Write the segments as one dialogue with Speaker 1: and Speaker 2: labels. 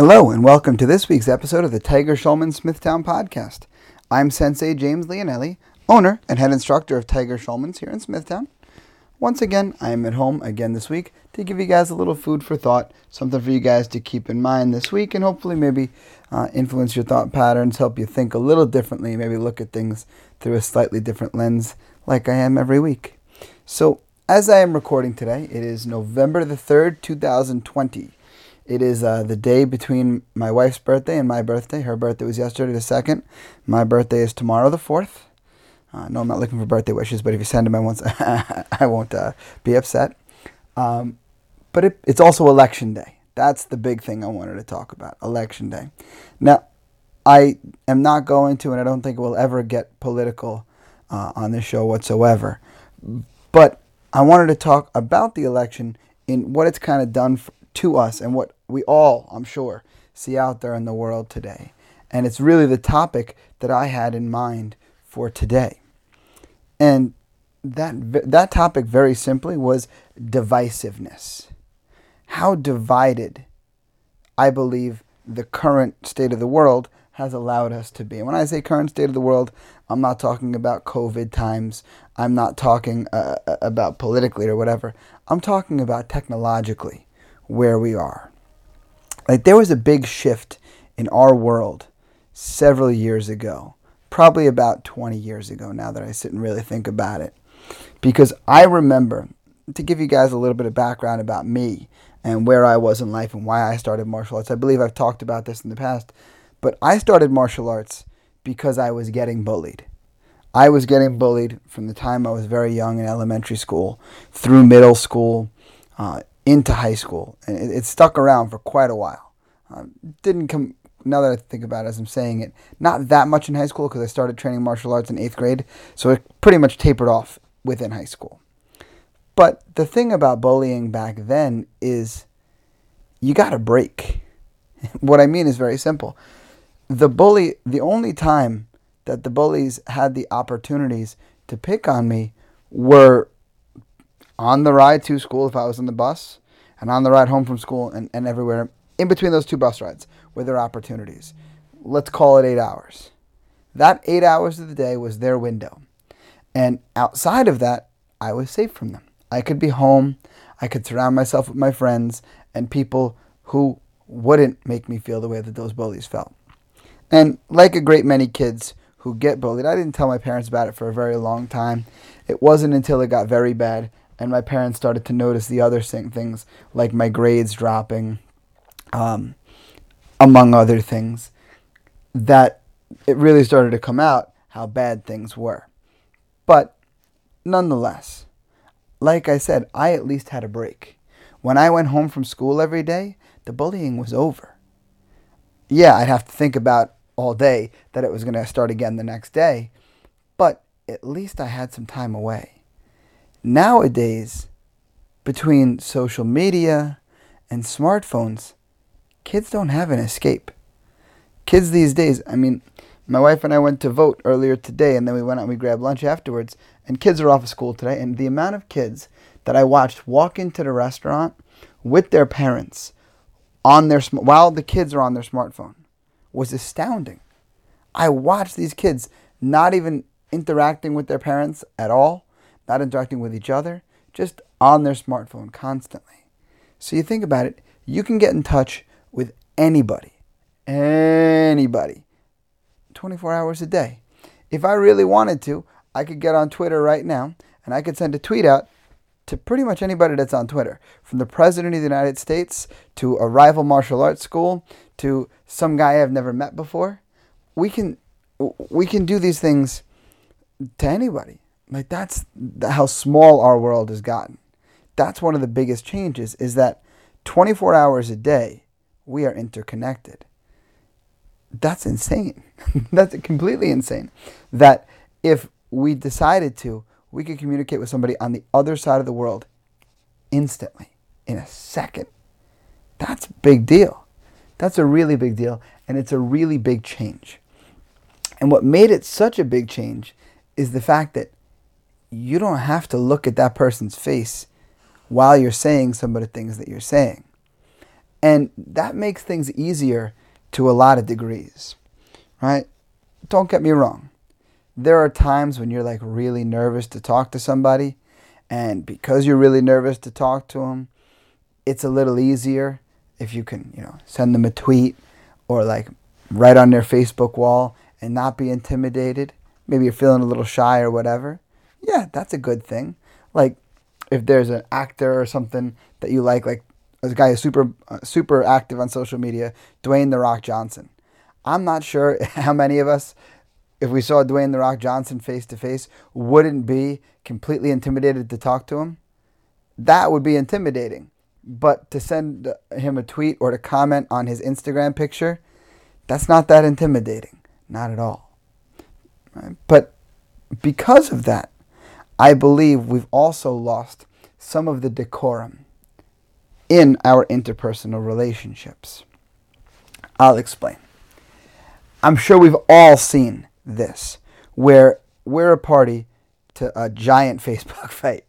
Speaker 1: Hello, and welcome to this week's episode of the Tiger Schulman Smithtown podcast. I'm Sensei James Leonelli, owner and head instructor of Tiger Schulman's here in Smithtown. Once again, I am at home again this week to give you guys a little food for thought, something for you guys to keep in mind this week, and hopefully maybe uh, influence your thought patterns, help you think a little differently, maybe look at things through a slightly different lens, like I am every week. So, as I am recording today, it is November the 3rd, 2020. It is uh, the day between my wife's birthday and my birthday. Her birthday was yesterday, the 2nd. My birthday is tomorrow, the 4th. Uh, no, I'm not looking for birthday wishes, but if you send them, I won't, I won't uh, be upset. Um, but it, it's also election day. That's the big thing I wanted to talk about election day. Now, I am not going to, and I don't think we'll ever get political uh, on this show whatsoever. But I wanted to talk about the election in what it's kind of done for, to us and what we all, I'm sure, see out there in the world today. And it's really the topic that I had in mind for today. And that that topic very simply was divisiveness. How divided I believe the current state of the world has allowed us to be. And when I say current state of the world, I'm not talking about COVID times. I'm not talking uh, about politically or whatever. I'm talking about technologically where we are. Like there was a big shift in our world several years ago, probably about 20 years ago now that I sit and really think about it. Because I remember, to give you guys a little bit of background about me and where I was in life and why I started martial arts. I believe I've talked about this in the past, but I started martial arts because I was getting bullied. I was getting bullied from the time I was very young in elementary school, through middle school, uh, into high school, and it, it, stuck around for quite a while. Um, didn't come. Now that I think about it, as I'm saying it, not that much in high school because I started training martial arts in eighth grade, so it pretty much tapered off within high school. But the thing about bullying back then is you got to break. what I mean is very simple. The bully, the only time that the bullies had the opportunities to pick on me were on the ride to school if I was on the bus, and on the ride home from school, and, and everywhere in between those two bus rides were their opportunities. Let's call it eight hours. That eight hours of the day was their window. And outside of that, I was safe from them. I could be home. I could surround myself with my friends and people who wouldn't make me feel the way that those bullies felt. And like a great many kids who get bullied, I didn't tell my parents about it for a very long time. It wasn't until it got very bad and my parents started to notice the other things like my grades dropping, um, among other things, that it really started to come out how bad things were. But nonetheless, like I said, I at least had a break. When I went home from school every day, the bullying was over. Yeah, I'd have to think about all day that it was going to start again the next day, but at least I had some time away. Nowadays, between social media and smartphones, kids don't have an escape. Kids these days, I mean, my wife and I went to vote earlier today, and then we went out and we grabbed lunch afterwards. And kids are off of school today, and the amount of kids that I watched walk into the restaurant with their parents on their while the kids are on their smartphone was astounding. I watched these kids not even interacting with their parents at all, not interacting with each other, just on their smartphone constantly. So you think about it, you can get in touch with anybody, anybody 24 hours a day. If I really wanted to, I could get on Twitter right now and I could send a tweet out to pretty much anybody that's on Twitter, from the President of the United States to a rival martial arts school to some guy I've never met before. We can we can do these things to anybody. Like that's how small our world has gotten. That's one of the biggest changes is that 24 hours a day we are interconnected that's insane. that's completely insane. That if we decided to, we could communicate with somebody on the other side of the world instantly, in a second. That's a big deal. That's a really big deal, and it's a really big change. And what made it such a big change is the fact that you don't have to look at that person's face while you're saying some of the things that you're saying. And that makes things easier to a lot of degrees, right? Don't get me wrong. There are times when you're like really nervous to talk to somebody, and because you're really nervous to talk to them, it's a little easier if you can, you know, send them a tweet or like write on their Facebook wall and not be intimidated. Maybe you're feeling a little shy or whatever. Yeah, that's a good thing. Like if there's an actor or something that you like, like a guy who's super uh, super active on social media, Dwayne the Rock Johnson. I'm not sure how many of us, if we saw Dwayne the Rock Johnson face to face, wouldn't be completely intimidated to talk to him. That would be intimidating. But to send him a tweet or to comment on his Instagram picture, that's not that intimidating. Not at all. Right? But because of that, I believe we've also lost some of the decorum in our interpersonal relationships. I'll explain. I'm sure we've all seen this, where we're a party to a giant Facebook fight.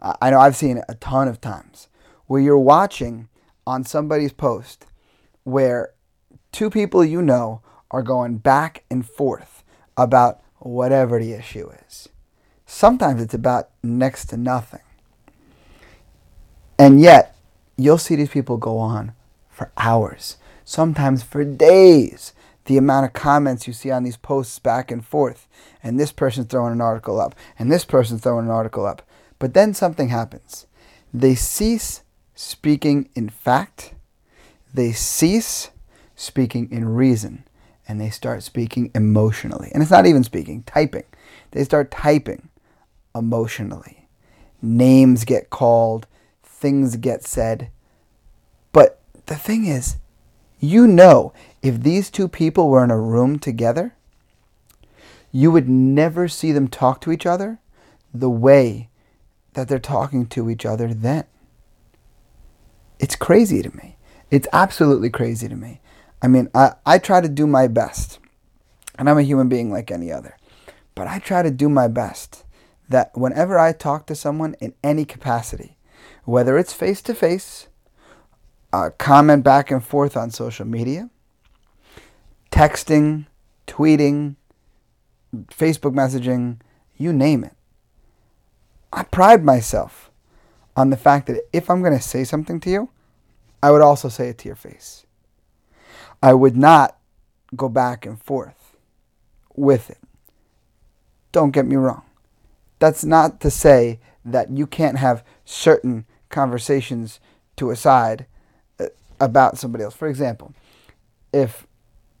Speaker 1: I know I've seen it a ton of times, where you're watching on somebody's post where two people you know are going back and forth about whatever the issue is. Sometimes it's about next to nothing. And yet, you'll see these people go on for hours, sometimes for days. The amount of comments you see on these posts back and forth, and this person's throwing an article up, and this person's throwing an article up. But then something happens. They cease speaking in fact, they cease speaking in reason, and they start speaking emotionally. And it's not even speaking, typing. They start typing emotionally. Names get called, things get said. But the thing is, you know, if these two people were in a room together, you would never see them talk to each other the way that they're talking to each other then. It's crazy to me. It's absolutely crazy to me. I mean, I, I try to do my best, and I'm a human being like any other, but I try to do my best that whenever I talk to someone in any capacity, whether it's face to face, comment back and forth on social media, texting, tweeting, Facebook messaging, you name it. I pride myself on the fact that if I'm going to say something to you, I would also say it to your face. I would not go back and forth with it. Don't get me wrong. That's not to say that you can't have certain conversations to a side uh, about somebody else. For example, if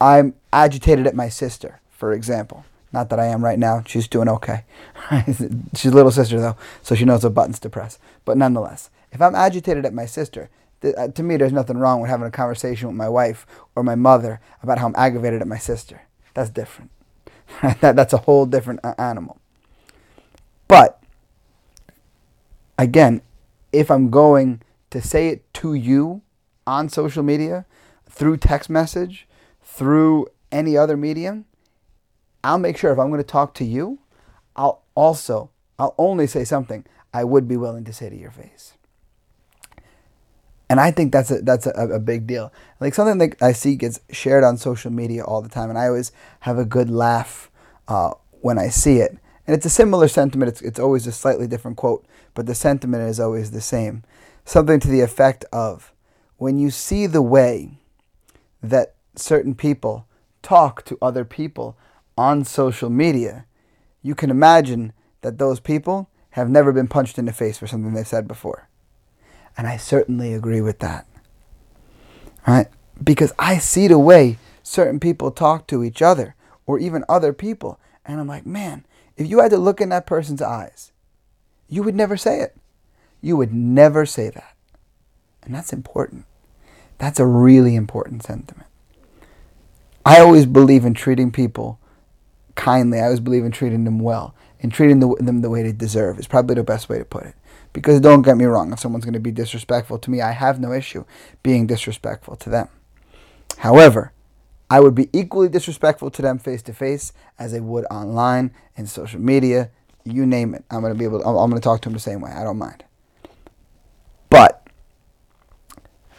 Speaker 1: I'm agitated at my sister, for example, not that I am right now, she's doing okay. she's a little sister though, so she knows what buttons to press. But nonetheless, if I'm agitated at my sister, uh, to me, there's nothing wrong with having a conversation with my wife or my mother about how I'm aggravated at my sister. That's different. that, that's a whole different uh, animal. But again, if I'm going to say it to you on social media, through text message, through any other medium, I'll make sure if I'm going to talk to you, I'll also, I'll only say something I would be willing to say to your face. And I think that's a, that's a, a big deal. Like something that I see gets shared on social media all the time, and I always have a good laugh uh, when I see it. And it's a similar sentiment. It's, it's always a slightly different quote, but the sentiment is always the same. Something to the effect of when you see the way that certain people talk to other people on social media, you can imagine that those people have never been punched in the face for something they've said before. And I certainly agree with that. Right? Because I see the way certain people talk to each other or even other people. And I'm like, man, if you had to look in that person's eyes, you would never say it. You would never say that. And that's important. That's a really important sentiment. I always believe in treating people kindly. I always believe in treating them well and treating the, them the way they deserve is probably the best way to put it. Because don't get me wrong, if someone's going to be disrespectful to me, I have no issue being disrespectful to them. However, I would be equally disrespectful to them face to face as I would online and social media. You name it. I'm gonna be able. To, I'm gonna talk to them the same way. I don't mind. But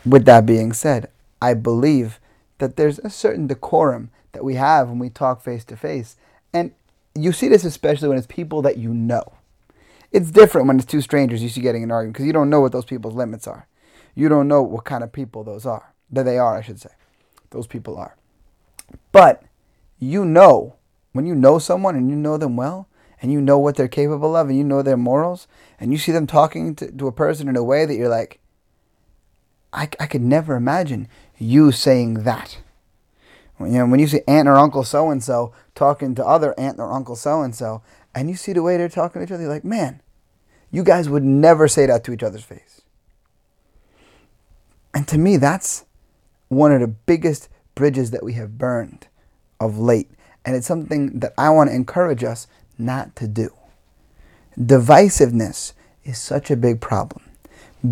Speaker 1: with that being said, I believe that there's a certain decorum that we have when we talk face to face. And you see this especially when it's people that you know. It's different when it's two strangers you see getting an argument because you don't know what those people's limits are. You don't know what kind of people those are. That they are, I should say. Those people are. But you know, when you know someone and you know them well, and you know what they're capable of, and you know their morals, and you see them talking to, to a person in a way that you're like, I, I could never imagine you saying that. You know, when you see aunt or uncle so and so talking to other aunt or uncle so and so, and you see the way they're talking to each other, you're like, man, you guys would never say that to each other's face. And to me, that's one of the biggest bridges that we have burned of late. And it's something that I want to encourage us not to do. Divisiveness is such a big problem.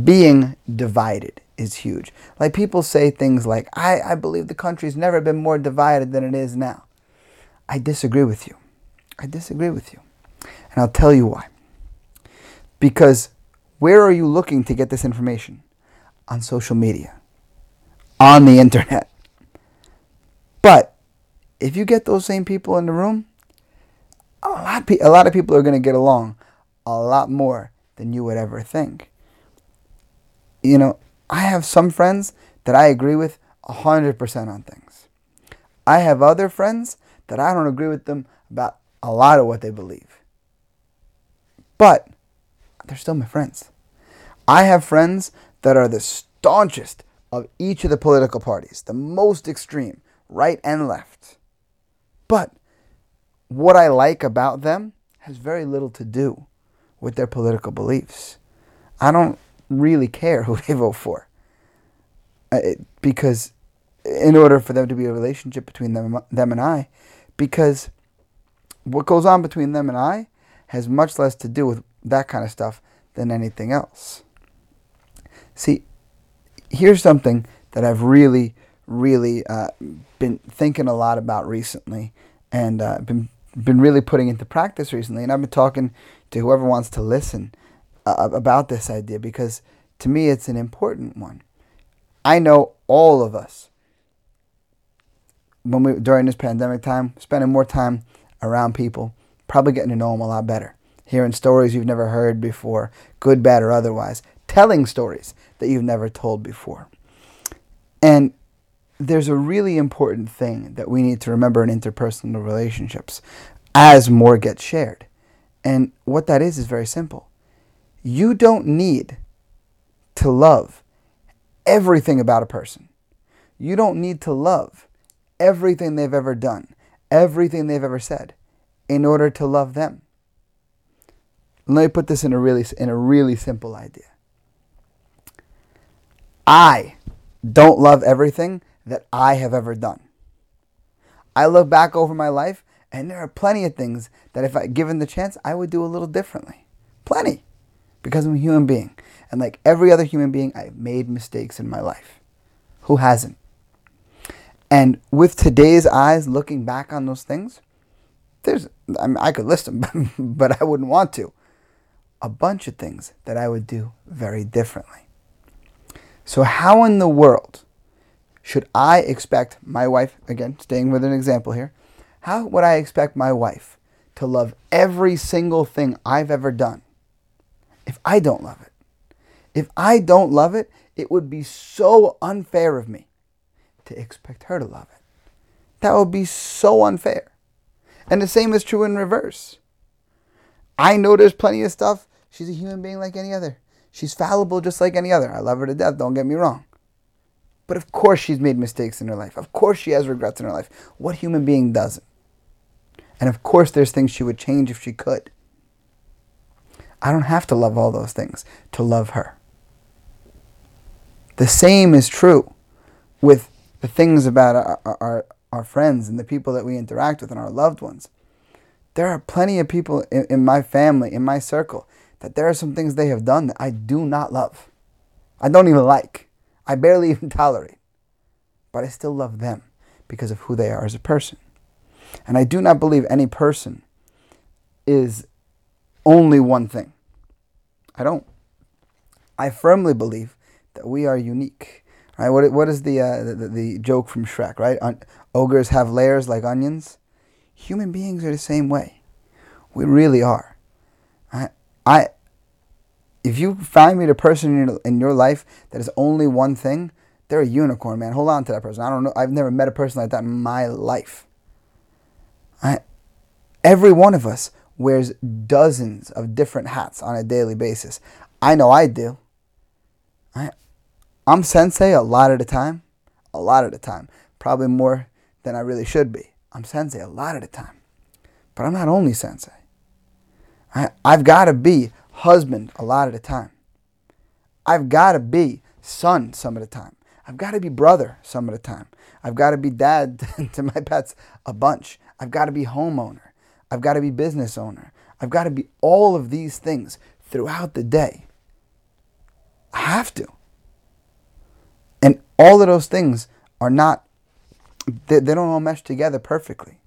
Speaker 1: Being divided is huge. Like people say things like, I, I believe the country's never been more divided than it is now. I disagree with you. I disagree with you. And I'll tell you why. Because where are you looking to get this information? On social media, on the internet. But if you get those same people in the room, a lot, pe- a lot of people are going to get along a lot more than you would ever think. You know, I have some friends that I agree with 100% on things. I have other friends that I don't agree with them about a lot of what they believe. But they're still my friends. I have friends that are the staunchest of each of the political parties, the most extreme, right and left. But what I like about them has very little to do with their political beliefs. I don't really care who they vote for. Uh, it, because in order for there to be a relationship between them, them and I, because what goes on between them and I has much less to do with that kind of stuff than anything else. See, here's something that I've really, really uh, been thinking a lot about recently, and uh, been been really putting into practice recently. And I've been talking to whoever wants to listen uh, about this idea because to me it's an important one. I know all of us when we during this pandemic time spending more time around people, probably getting to know them a lot better, hearing stories you've never heard before, good, bad, or otherwise, telling stories that you've never told before. And there's a really important thing that we need to remember in interpersonal relationships as more gets shared. And what that is is very simple. You don't need to love everything about a person. You don't need to love everything they've ever done, everything they've ever said in order to love them. Let me put this in a really in a really simple idea. I don't love everything that I have ever done. I look back over my life and there are plenty of things that if I given the chance I would do a little differently. Plenty. Because I'm a human being. And like every other human being, I've made mistakes in my life. Who hasn't? And with today's eyes looking back on those things, there's I, mean, I could list them, but I wouldn't want to. A bunch of things that I would do very differently. So how in the world should I expect my wife, again, staying with an example here, how would I expect my wife to love every single thing I've ever done if I don't love it? If I don't love it, it would be so unfair of me to expect her to love it. That would be so unfair. And the same is true in reverse. I know there's plenty of stuff. She's a human being like any other. She's fallible just like any other. I love her to death, don't get me wrong. But of course she's made mistakes in her life. Of course she has regrets in her life. What human being doesn't? And of course there's things she would change if she could. I don't have to love all those things to love her. The same is true with the things about our, our, our friends and the people that we interact with and our loved ones. There are plenty of people in, in my family, in my circle, that there are some things they have done that I do not love. I don't even like. I barely even tolerate. But I still love them because of who they are as a person. And I do not believe any person is only one thing. I don't. I firmly believe that we are unique. Right? What what is the uh, the, the joke from Shrek? Right? Un- ogres have layers like onions. Human beings are the same way. We really are. I, I if you find me the person in your, in your life that is only one thing, they're a unicorn, man. Hold on to that person. I don't know. I've never met a person like that in my life. I, every one of us wears dozens of different hats on a daily basis. I know I do. I, I'm sensei a lot of the time. A lot of the time. Probably more than I really should be. I'm sensei a lot of the time. But I'm not only sensei. I, I've got to be husband a lot of the time. I've got to be son some of the time. I've got to be brother some of the time. I've got to be dad to my pets a bunch. I've got to be homeowner. I've got to be business owner. I've got to be all of these things throughout the day. I have to. And all of those things are not, they, they don't all mesh together perfectly.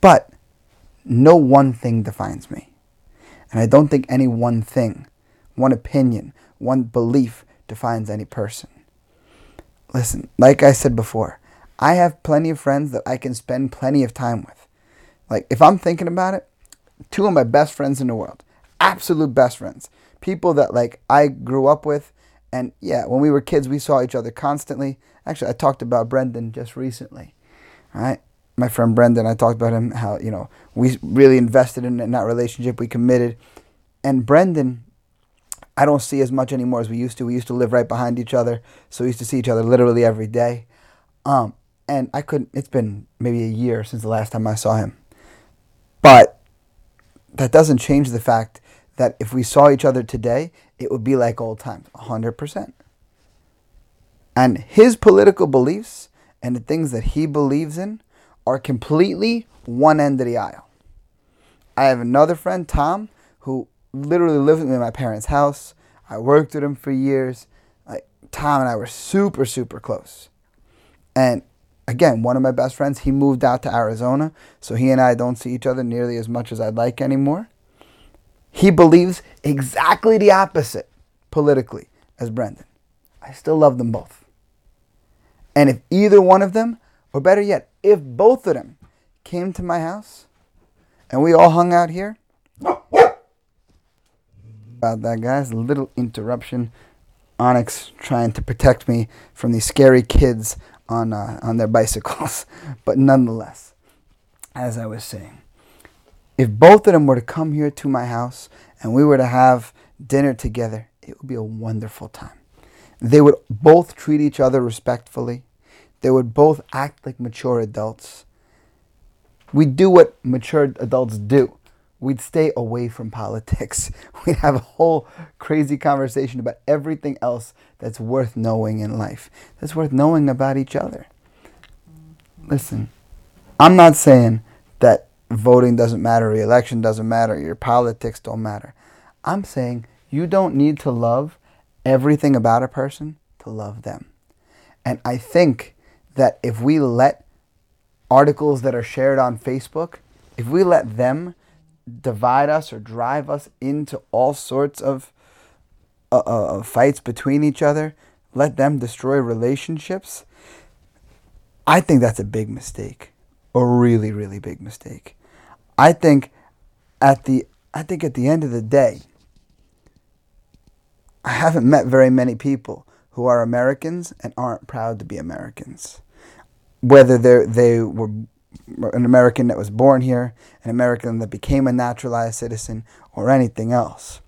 Speaker 1: But no one thing defines me. And I don't think any one thing, one opinion, one belief defines any person. Listen, like I said before, I have plenty of friends that I can spend plenty of time with. Like, if I'm thinking about it, two of my best friends in the world, absolute best friends, people that like I grew up with. And yeah, when we were kids, we saw each other constantly. Actually, I talked about Brendan just recently. Right, My friend Brendan, I talked about him, how, you know, we really invested in, in that relationship. We committed. And Brendan, I don't see as much anymore as we used to. We used to live right behind each other. So we used to see each other literally every day. Um, and I couldn't, it's been maybe a year since the last time I saw him. But that doesn't change the fact that if we saw each other today, it would be like old times, 100%. And his political beliefs and the things that he believes in are completely one end of the aisle. I have another friend, Tom, who literally lived with me in my parents' house. I worked with him for years. Like Tom and I were super, super close. And again, one of my best friends, he moved out to Arizona, so he and I don't see each other nearly as much as I'd like anymore. He believes exactly the opposite politically as Brendan. I still love them both. And if either one of them, or better yet, if both of them came to my house and we all hung out here, about that, guys, a little interruption. Onyx trying to protect me from these scary kids on uh, on their bicycles. but nonetheless, as I was saying, if both of them were to come here to my house and we were to have dinner together, it would be a wonderful time. They would both treat each other respectfully. They would both act like mature adults. We'd do what mature adults do. We'd stay away from politics. We'd have a whole crazy conversation about everything else that's worth knowing in life, that's worth knowing about each other. Listen, I'm not saying that voting doesn't matter, re election doesn't matter, your politics don't matter. I'm saying you don't need to love everything about a person to love them. And I think that if we let articles that are shared on Facebook, if we let them divide us or drive us into all sorts of uh, uh, fights between each other, let them destroy relationships, I think that's a big mistake. A really, really big mistake. I think at the I think at the end of the day, I haven't met very many people who are Americans and aren't proud to be Americans. Whether they were an American that was born here, an American that became a naturalized citizen, or anything else.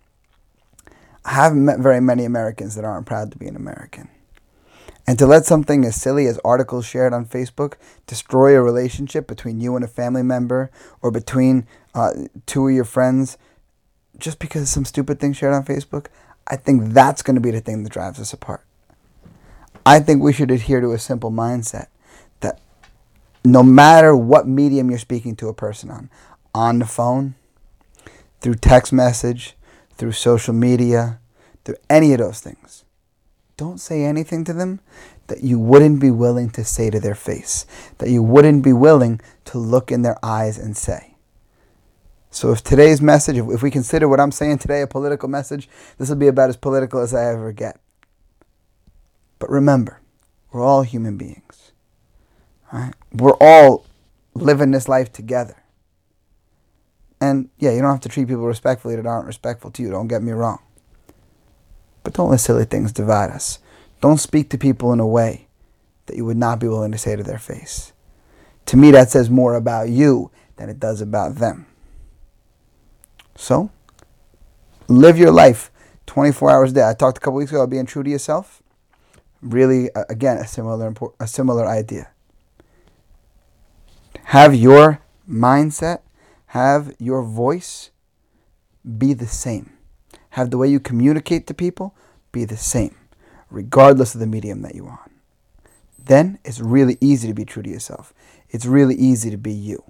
Speaker 1: I haven't met very many Americans that aren't proud to be an American. And to let something as silly as articles shared on Facebook destroy a relationship between you and a family member or between uh, two of your friends just because some stupid thing shared on Facebook, I think that's going to be the thing that drives us apart. I think we should adhere to a simple mindset no matter what medium you're speaking to a person on, on the phone, through text message, through social media, through any of those things, don't say anything to them that you wouldn't be willing to say to their face, that you wouldn't be willing to look in their eyes and say. So, if today's message, if we consider what I'm saying today a political message, this will be about as political as I ever get. But remember, we're all human beings. Right? We're all living this life together. And yeah, you don't have to treat people respectfully that aren't respectful to you. Don't get me wrong. But don't let silly things divide us. Don't speak to people in a way that you would not be willing to say to their face. To me, that says more about you than it does about them. So, live your life 24 hours a day. I talked a couple weeks ago about being true to yourself. Really, again, a similar a similar idea. Have your mindset, have your voice be the same. Have the way you communicate to people be the same, regardless of the medium that you're on. Then it's really easy to be true to yourself. It's really easy to be you.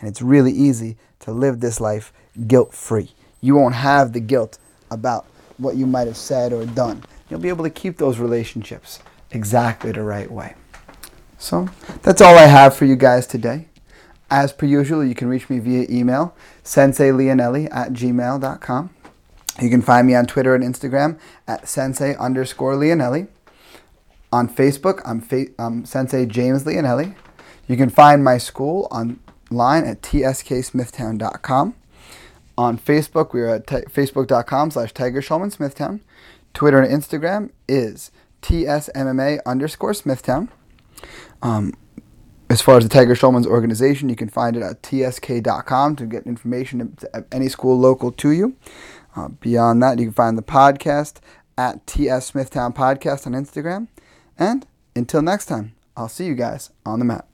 Speaker 1: And it's really easy to live this life guilt free. You won't have the guilt about what you might have said or done. You'll be able to keep those relationships exactly the right way. So that's all I have for you guys today. As per usual, you can reach me via email, senseileonelli at gmail.com. You can find me on Twitter and Instagram at sensei underscore Leonelli. On Facebook, I'm, fa- I'm Sensei James Leonelli. You can find my school online at tsksmithtown.com. On Facebook, we are at t- facebook.com slash Tiger Schulman Smithtown. Twitter and Instagram is tsmma underscore Smithtown. Um, as far as the Tiger Schulman's organization, you can find it at tsk.com to get information at any school local to you. Uh, beyond that, you can find the podcast at TS Smithtown Podcast on Instagram. And until next time, I'll see you guys on the mat.